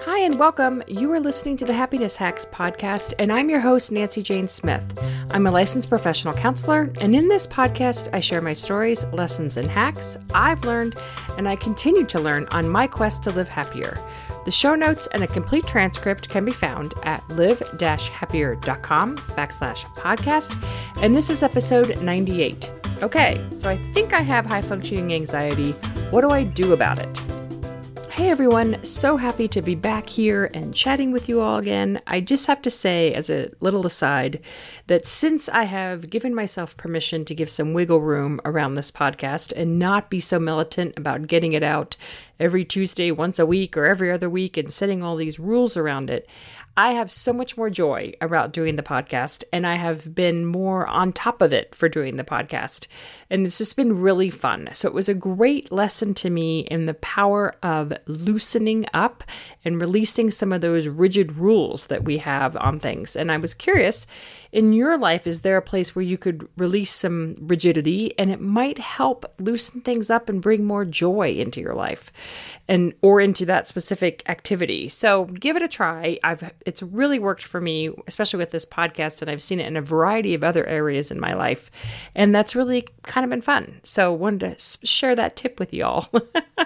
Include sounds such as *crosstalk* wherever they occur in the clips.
Hi, and welcome. You are listening to the Happiness Hacks podcast, and I'm your host, Nancy Jane Smith. I'm a licensed professional counselor, and in this podcast, I share my stories, lessons, and hacks I've learned and I continue to learn on my quest to live happier. The show notes and a complete transcript can be found at live-happier.com backslash podcast, and this is episode 98. Okay, so I think I have high functioning anxiety. What do I do about it? Hey everyone, so happy to be back here and chatting with you all again. I just have to say, as a little aside, that since I have given myself permission to give some wiggle room around this podcast and not be so militant about getting it out every Tuesday, once a week, or every other week and setting all these rules around it, I have so much more joy about doing the podcast, and I have been more on top of it for doing the podcast. And it's just been really fun. So it was a great lesson to me in the power of loosening up and releasing some of those rigid rules that we have on things. And I was curious in your life, is there a place where you could release some rigidity and it might help loosen things up and bring more joy into your life and or into that specific activity? So give it a try. I've it's really worked for me, especially with this podcast, and I've seen it in a variety of other areas in my life. And that's really kind of been fun. So wanted to share that tip with y'all.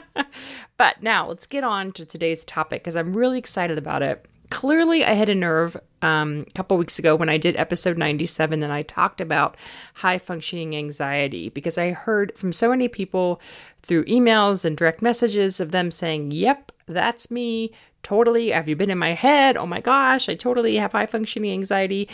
*laughs* but now let's get on to today's topic because I'm really excited about it clearly I had a nerve um, a couple weeks ago when I did episode 97 and I talked about high functioning anxiety because I heard from so many people through emails and direct messages of them saying, Yep, that's me. Totally. Have you been in my head? Oh my gosh, I totally have high functioning anxiety.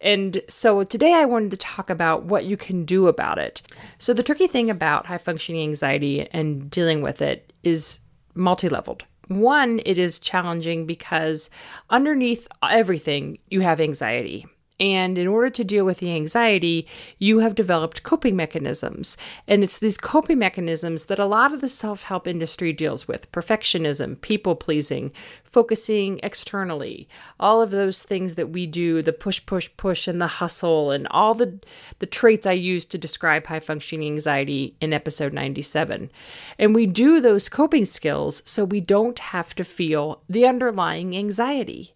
And so today I wanted to talk about what you can do about it. So, the tricky thing about high functioning anxiety and dealing with it is multi leveled. One, it is challenging because underneath everything, you have anxiety. And in order to deal with the anxiety, you have developed coping mechanisms. And it's these coping mechanisms that a lot of the self help industry deals with perfectionism, people pleasing, focusing externally, all of those things that we do the push, push, push, and the hustle, and all the, the traits I used to describe high functioning anxiety in episode 97. And we do those coping skills so we don't have to feel the underlying anxiety.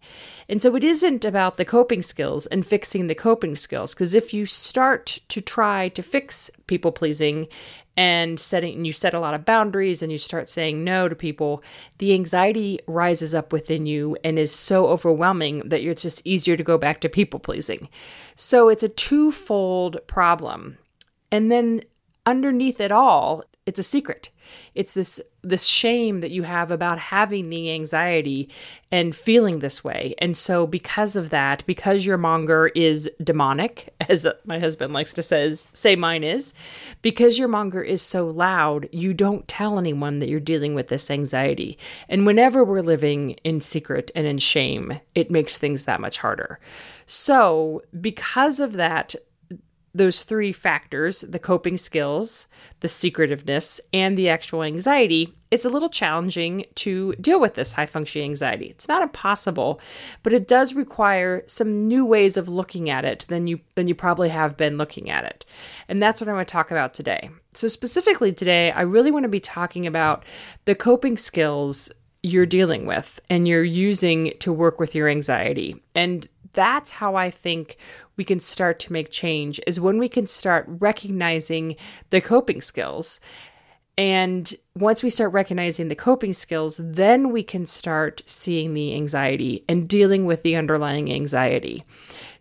And so it isn't about the coping skills and fixing the coping skills, because if you start to try to fix people pleasing and setting and you set a lot of boundaries and you start saying no to people, the anxiety rises up within you and is so overwhelming that it's just easier to go back to people pleasing. So it's a twofold problem. And then underneath it all, it's a secret. It's this this shame that you have about having the anxiety and feeling this way. And so because of that, because your monger is demonic, *laughs* as my husband likes to says say mine is, because your monger is so loud, you don't tell anyone that you're dealing with this anxiety. And whenever we're living in secret and in shame, it makes things that much harder. So, because of that, those three factors the coping skills, the secretiveness, and the actual anxiety, it's a little challenging to deal with this high functioning anxiety. It's not impossible, but it does require some new ways of looking at it than you than you probably have been looking at it. And that's what I want to talk about today. So specifically today, I really want to be talking about the coping skills you're dealing with and you're using to work with your anxiety. And that's how I think we can start to make change is when we can start recognizing the coping skills. And once we start recognizing the coping skills, then we can start seeing the anxiety and dealing with the underlying anxiety.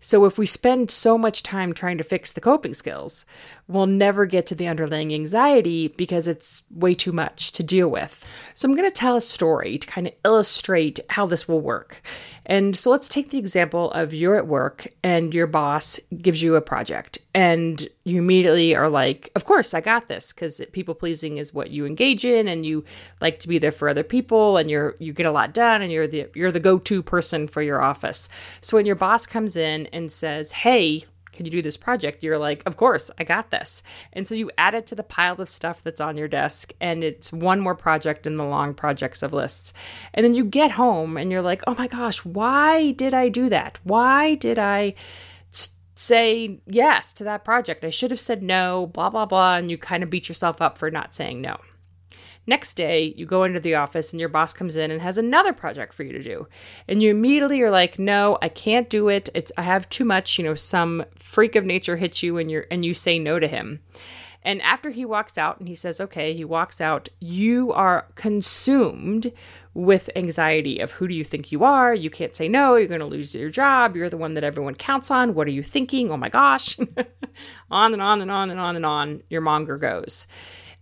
So if we spend so much time trying to fix the coping skills, we'll never get to the underlying anxiety because it's way too much to deal with. So I'm going to tell a story to kind of illustrate how this will work. And so let's take the example of you're at work and your boss gives you a project and you immediately are like, "Of course, I got this" because people pleasing is what you engage and you like to be there for other people and you're you get a lot done and you're the you're the go-to person for your office. So when your boss comes in and says, "Hey, can you do this project? You're like, Of course, I got this. And so you add it to the pile of stuff that's on your desk, and it's one more project in the long projects of lists. And then you get home and you're like, Oh my gosh, why did I do that? Why did I? say yes to that project. I should have said no, blah, blah, blah. And you kind of beat yourself up for not saying no. Next day, you go into the office and your boss comes in and has another project for you to do. And you immediately are like, "No, I can't do it. It's I have too much, you know, some freak of nature hits you and you're and you say no to him." And after he walks out and he says, okay, he walks out, you are consumed with anxiety of who do you think you are? You can't say no. You're going to lose your job. You're the one that everyone counts on. What are you thinking? Oh my gosh. *laughs* on and on and on and on and on your monger goes.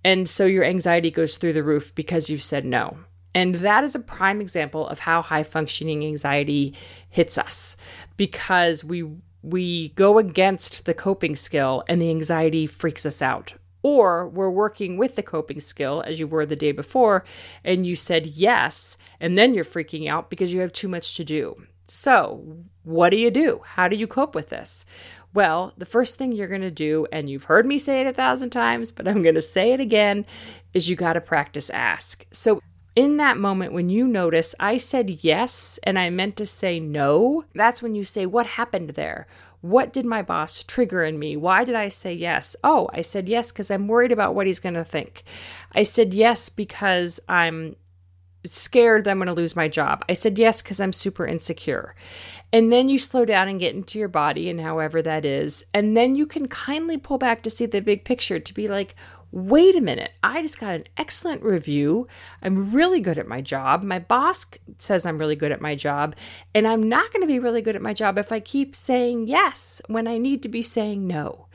And so your anxiety goes through the roof because you've said no. And that is a prime example of how high functioning anxiety hits us because we we go against the coping skill and the anxiety freaks us out. Or we're working with the coping skill as you were the day before and you said yes, and then you're freaking out because you have too much to do. So, what do you do? How do you cope with this? Well, the first thing you're going to do, and you've heard me say it a thousand times, but I'm going to say it again, is you got to practice ask. So, in that moment when you notice I said yes and I meant to say no, that's when you say, What happened there? What did my boss trigger in me? Why did I say yes? Oh, I said yes because I'm worried about what he's going to think. I said yes because I'm scared that I'm going to lose my job. I said yes because I'm super insecure. And then you slow down and get into your body and however that is. And then you can kindly pull back to see the big picture to be like, wait a minute, I just got an excellent review. I'm really good at my job. My boss says I'm really good at my job. And I'm not going to be really good at my job if I keep saying yes when I need to be saying no.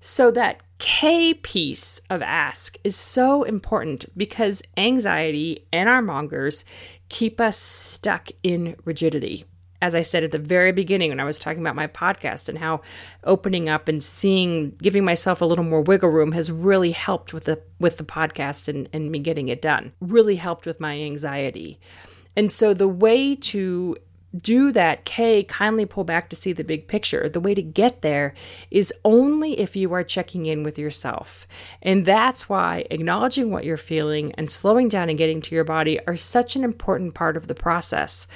So that K piece of ask is so important because anxiety and our mongers keep us stuck in rigidity as I said at the very beginning when I was talking about my podcast and how opening up and seeing giving myself a little more wiggle room has really helped with the with the podcast and, and me getting it done. Really helped with my anxiety. And so the way to do that K, kindly pull back to see the big picture. The way to get there is only if you are checking in with yourself. And that's why acknowledging what you're feeling and slowing down and getting to your body are such an important part of the process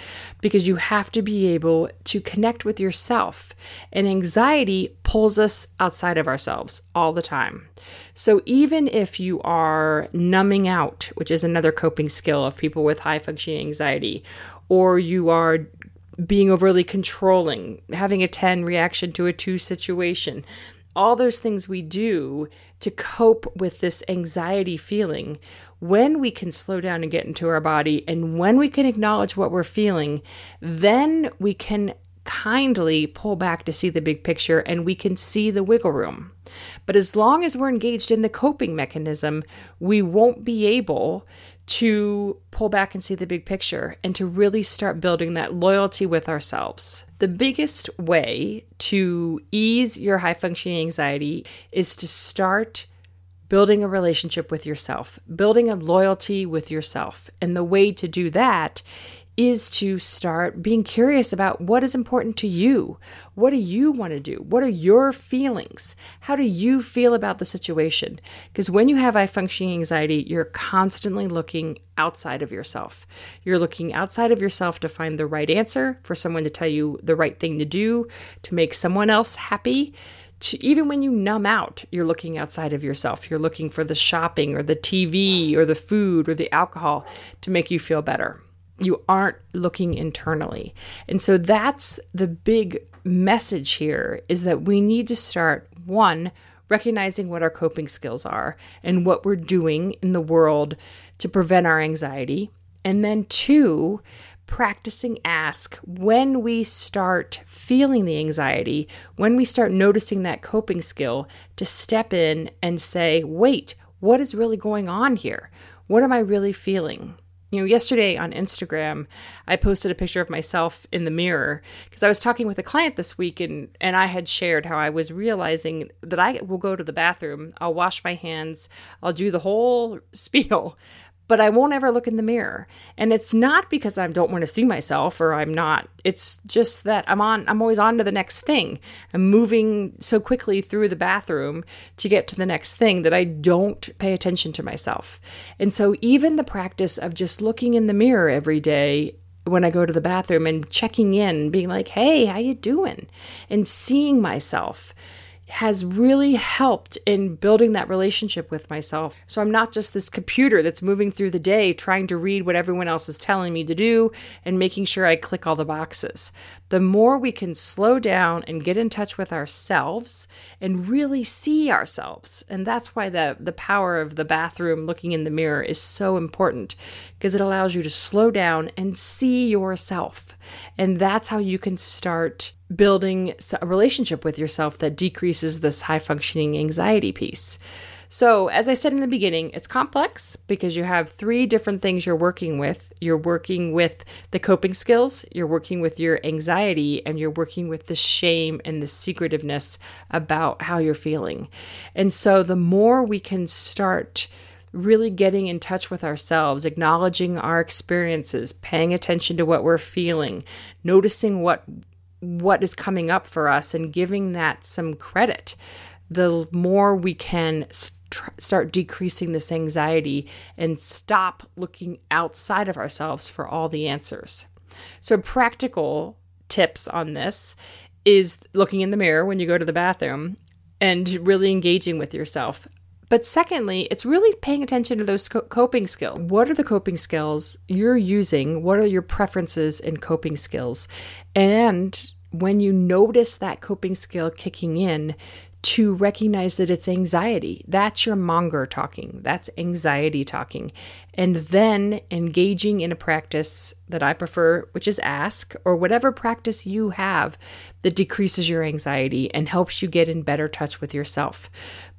because you have to be able to connect with yourself. And anxiety pulls us outside of ourselves all the time. So even if you are numbing out, which is another coping skill of people with high functioning anxiety, or you are being overly controlling, having a 10 reaction to a 2 situation. All those things we do to cope with this anxiety feeling, when we can slow down and get into our body, and when we can acknowledge what we're feeling, then we can kindly pull back to see the big picture and we can see the wiggle room. But as long as we're engaged in the coping mechanism, we won't be able to pull back and see the big picture and to really start building that loyalty with ourselves. The biggest way to ease your high functioning anxiety is to start building a relationship with yourself, building a loyalty with yourself. And the way to do that is to start being curious about what is important to you. What do you want to do? What are your feelings? How do you feel about the situation? Because when you have high functioning anxiety, you're constantly looking outside of yourself. You're looking outside of yourself to find the right answer, for someone to tell you the right thing to do, to make someone else happy. To, even when you numb out, you're looking outside of yourself. You're looking for the shopping or the TV or the food or the alcohol to make you feel better you aren't looking internally. And so that's the big message here is that we need to start one recognizing what our coping skills are and what we're doing in the world to prevent our anxiety. And then two, practicing ask when we start feeling the anxiety, when we start noticing that coping skill, to step in and say, wait, what is really going on here? What am I really feeling? You know, yesterday on Instagram, I posted a picture of myself in the mirror because I was talking with a client this week and, and I had shared how I was realizing that I will go to the bathroom, I'll wash my hands, I'll do the whole *laughs* spiel, but I won't ever look in the mirror. And it's not because I don't want to see myself or I'm not. It's just that I'm on I'm always on to the next thing. I'm moving so quickly through the bathroom to get to the next thing that I don't pay attention to myself. And so even the practice of just looking in the mirror every day when I go to the bathroom and checking in, being like, "Hey, how you doing?" and seeing myself has really helped in building that relationship with myself. So I'm not just this computer that's moving through the day trying to read what everyone else is telling me to do and making sure I click all the boxes. The more we can slow down and get in touch with ourselves and really see ourselves. And that's why the the power of the bathroom looking in the mirror is so important because it allows you to slow down and see yourself. And that's how you can start building a relationship with yourself that decreases this high functioning anxiety piece. So, as I said in the beginning, it's complex because you have three different things you're working with. You're working with the coping skills, you're working with your anxiety, and you're working with the shame and the secretiveness about how you're feeling. And so, the more we can start really getting in touch with ourselves, acknowledging our experiences, paying attention to what we're feeling, noticing what what is coming up for us and giving that some credit, the more we can st- start decreasing this anxiety and stop looking outside of ourselves for all the answers. So, practical tips on this is looking in the mirror when you go to the bathroom and really engaging with yourself. But secondly, it's really paying attention to those coping skills. What are the coping skills you're using? What are your preferences and coping skills? And when you notice that coping skill kicking in, to recognize that it's anxiety. That's your monger talking. That's anxiety talking. And then engaging in a practice that I prefer, which is ask, or whatever practice you have that decreases your anxiety and helps you get in better touch with yourself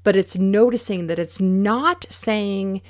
but it's noticing that it's not saying,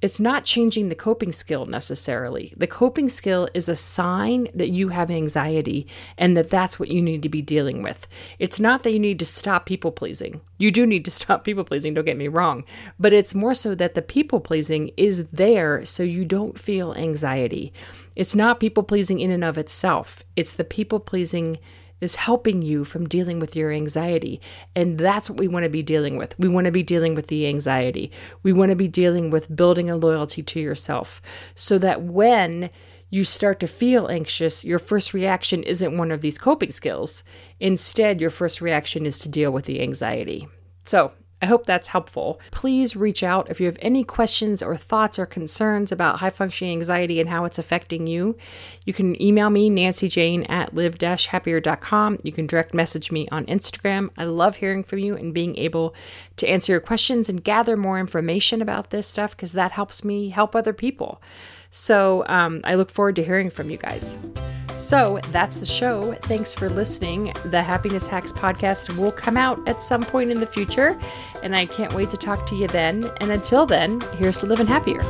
it's not changing the coping skill necessarily. The coping skill is a sign that you have anxiety and that that's what you need to be dealing with. It's not that you need to stop people pleasing. You do need to stop people pleasing, don't get me wrong, but it's more so that the people pleasing is there so you don't feel anxiety. It's not people pleasing in and of itself, it's the people pleasing is helping you from dealing with your anxiety. And that's what we want to be dealing with. We want to be dealing with the anxiety. We want to be dealing with building a loyalty to yourself so that when you start to feel anxious, your first reaction isn't one of these coping skills. Instead, your first reaction is to deal with the anxiety. So, I hope that's helpful. Please reach out if you have any questions or thoughts or concerns about high functioning anxiety and how it's affecting you. You can email me, Nancy Jane at live happier.com. You can direct message me on Instagram. I love hearing from you and being able to answer your questions and gather more information about this stuff because that helps me help other people. So um, I look forward to hearing from you guys. So that's the show. Thanks for listening. The Happiness Hacks podcast will come out at some point in the future, and I can't wait to talk to you then. And until then, here's to living happier.